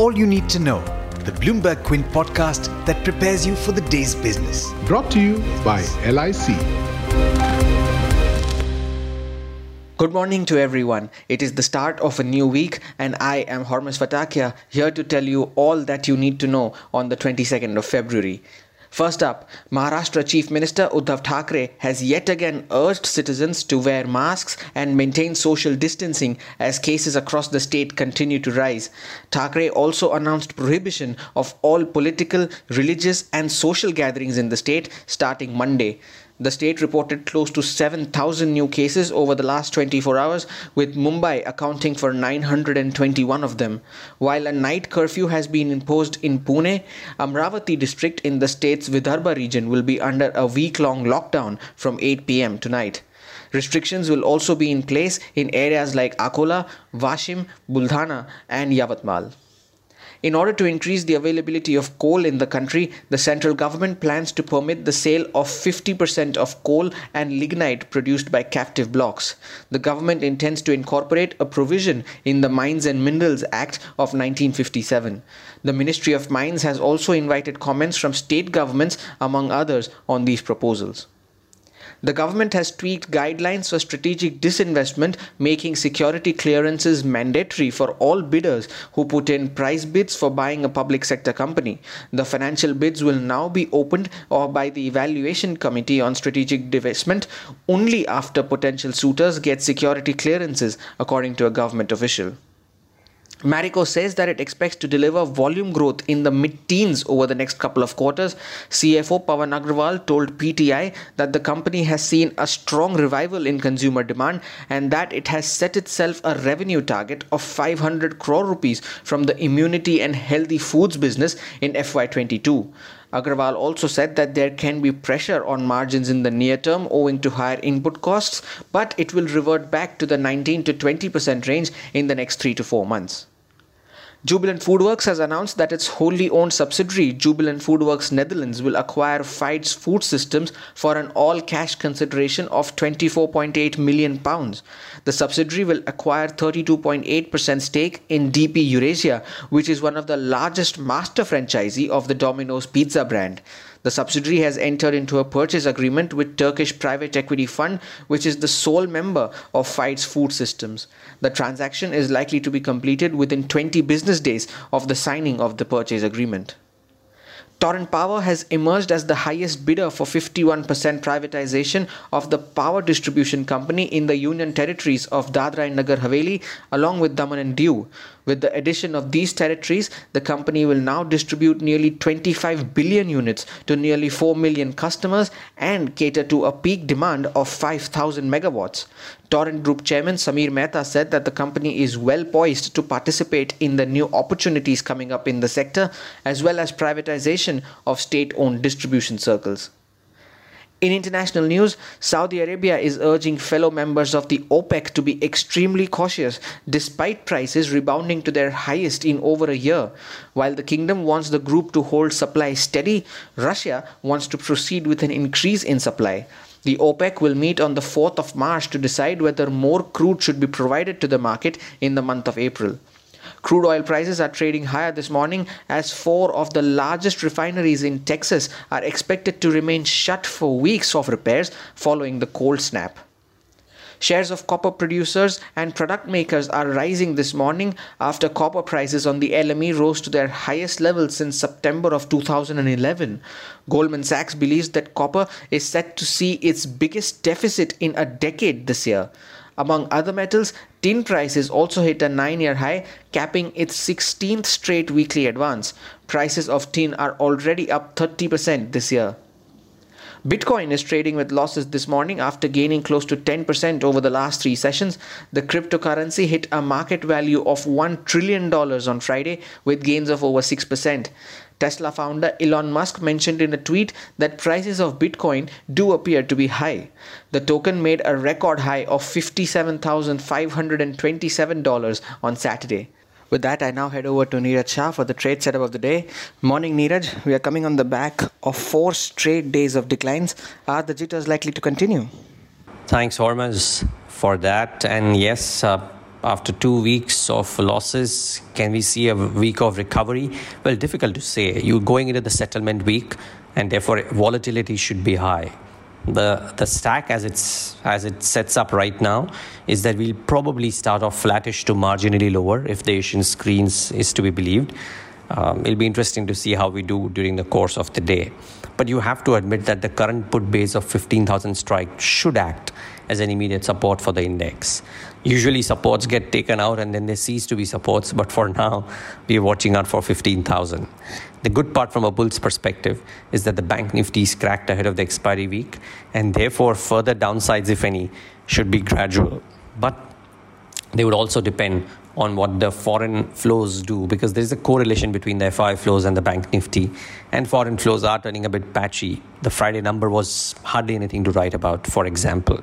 all you need to know. The Bloomberg Quint podcast that prepares you for the day's business. Brought to you by LIC. Good morning to everyone. It is the start of a new week, and I am Hormuz Fatakia here to tell you all that you need to know on the 22nd of February. First up, Maharashtra Chief Minister Uddhav Thackeray has yet again urged citizens to wear masks and maintain social distancing as cases across the state continue to rise. Thackeray also announced prohibition of all political, religious, and social gatherings in the state starting Monday. The state reported close to 7,000 new cases over the last 24 hours, with Mumbai accounting for 921 of them. While a night curfew has been imposed in Pune, Amravati district in the state's Vidarbha region will be under a week long lockdown from 8 pm tonight. Restrictions will also be in place in areas like Akola, Washim, Buldhana, and Yavatmal. In order to increase the availability of coal in the country, the central government plans to permit the sale of 50% of coal and lignite produced by captive blocks. The government intends to incorporate a provision in the Mines and Minerals Act of 1957. The Ministry of Mines has also invited comments from state governments, among others, on these proposals. The government has tweaked guidelines for strategic disinvestment, making security clearances mandatory for all bidders who put in price bids for buying a public sector company. The financial bids will now be opened or by the Evaluation Committee on Strategic Divestment only after potential suitors get security clearances, according to a government official. Marico says that it expects to deliver volume growth in the mid teens over the next couple of quarters. CFO Pawan Agrawal told PTI that the company has seen a strong revival in consumer demand and that it has set itself a revenue target of 500 crore rupees from the immunity and healthy foods business in FY22. Agrawal also said that there can be pressure on margins in the near term owing to higher input costs, but it will revert back to the 19 to 20% range in the next 3 to 4 months. Jubilant Foodworks has announced that its wholly owned subsidiary, Jubilant Foodworks Netherlands, will acquire Fides Food Systems for an all cash consideration of 24.8 million pounds. The subsidiary will acquire 32.8% stake in DP Eurasia, which is one of the largest master franchisee of the Domino's pizza brand. The subsidiary has entered into a purchase agreement with Turkish private equity fund, which is the sole member of Fides Food Systems. The transaction is likely to be completed within 20 business days of the signing of the purchase agreement. Torrent Power has emerged as the highest bidder for 51% privatization of the power distribution company in the Union territories of Dadra and Nagar Haveli along with Daman and Diu. With the addition of these territories, the company will now distribute nearly 25 billion units to nearly 4 million customers and cater to a peak demand of 5,000 megawatts. Torrent Group Chairman Samir Mehta said that the company is well poised to participate in the new opportunities coming up in the sector as well as privatization of state owned distribution circles. In international news, Saudi Arabia is urging fellow members of the OPEC to be extremely cautious despite prices rebounding to their highest in over a year. While the kingdom wants the group to hold supply steady, Russia wants to proceed with an increase in supply. The OPEC will meet on the 4th of March to decide whether more crude should be provided to the market in the month of April. Crude oil prices are trading higher this morning as four of the largest refineries in Texas are expected to remain shut for weeks of repairs following the cold snap. Shares of copper producers and product makers are rising this morning after copper prices on the LME rose to their highest level since September of 2011. Goldman Sachs believes that copper is set to see its biggest deficit in a decade this year. Among other metals, tin prices also hit a 9 year high, capping its 16th straight weekly advance. Prices of tin are already up 30% this year. Bitcoin is trading with losses this morning after gaining close to 10% over the last three sessions. The cryptocurrency hit a market value of $1 trillion on Friday with gains of over 6%. Tesla founder Elon Musk mentioned in a tweet that prices of Bitcoin do appear to be high. The token made a record high of $57,527 on Saturday. With that, I now head over to Neeraj Shah for the trade setup of the day. Morning, Neeraj. We are coming on the back of four straight days of declines. Are the jitters likely to continue? Thanks, Hormuz, for that. And yes, uh, after two weeks of losses, can we see a week of recovery? Well, difficult to say. You're going into the settlement week, and therefore volatility should be high. The the stack as it's as it sets up right now is that we'll probably start off flattish to marginally lower if the Asian screens is to be believed. Um, it'll be interesting to see how we do during the course of the day. But you have to admit that the current put base of 15,000 strike should act as an immediate support for the index. Usually supports get taken out and then they cease to be supports, but for now, we are watching out for 15,000. The good part from a bull's perspective is that the bank nifty is cracked ahead of the expiry week, and therefore further downsides, if any, should be gradual. But they would also depend on what the foreign flows do because there is a correlation between the FI flows and the bank nifty and foreign flows are turning a bit patchy the friday number was hardly anything to write about for example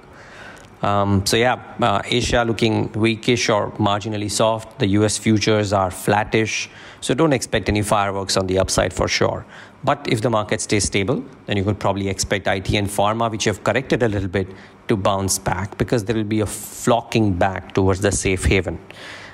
um, so yeah uh, asia looking weakish or marginally soft. The us futures are flattish. So don't expect any fireworks on the upside for sure. But if the market stays stable then you could probably expect IT and pharma which have corrected a little bit to bounce back because there will be a flocking back towards the safe haven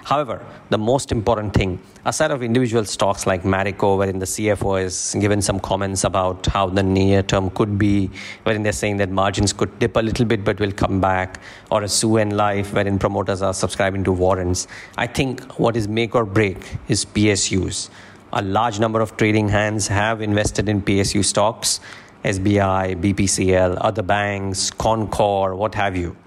However, the most important thing, aside of individual stocks like Marico, wherein the CFO is given some comments about how the near term could be, wherein they're saying that margins could dip a little bit but will come back, or a Suven Life, wherein promoters are subscribing to warrants. I think what is make or break is PSUs. A large number of trading hands have invested in PSU stocks, SBI, BPCL, other banks, Concor, what have you.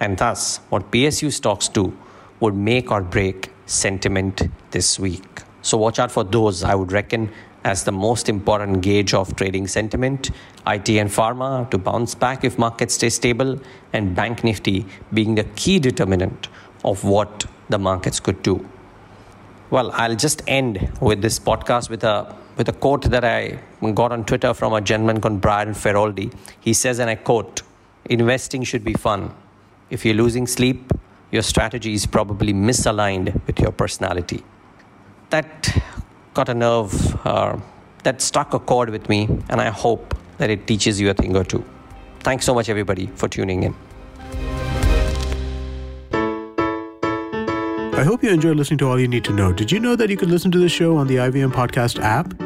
And thus, what PSU stocks do would make or break sentiment this week. So watch out for those, I would reckon, as the most important gauge of trading sentiment. IT and pharma to bounce back if markets stay stable, and Bank Nifty being the key determinant of what the markets could do. Well, I'll just end with this podcast with a with a quote that I got on Twitter from a gentleman called Brian Feroldi. He says, and I quote, investing should be fun. If you're losing sleep, your strategy is probably misaligned with your personality. That got a nerve, uh, that struck a chord with me, and I hope that it teaches you a thing or two. Thanks so much, everybody, for tuning in. I hope you enjoyed listening to All You Need to Know. Did you know that you could listen to the show on the IVM Podcast app?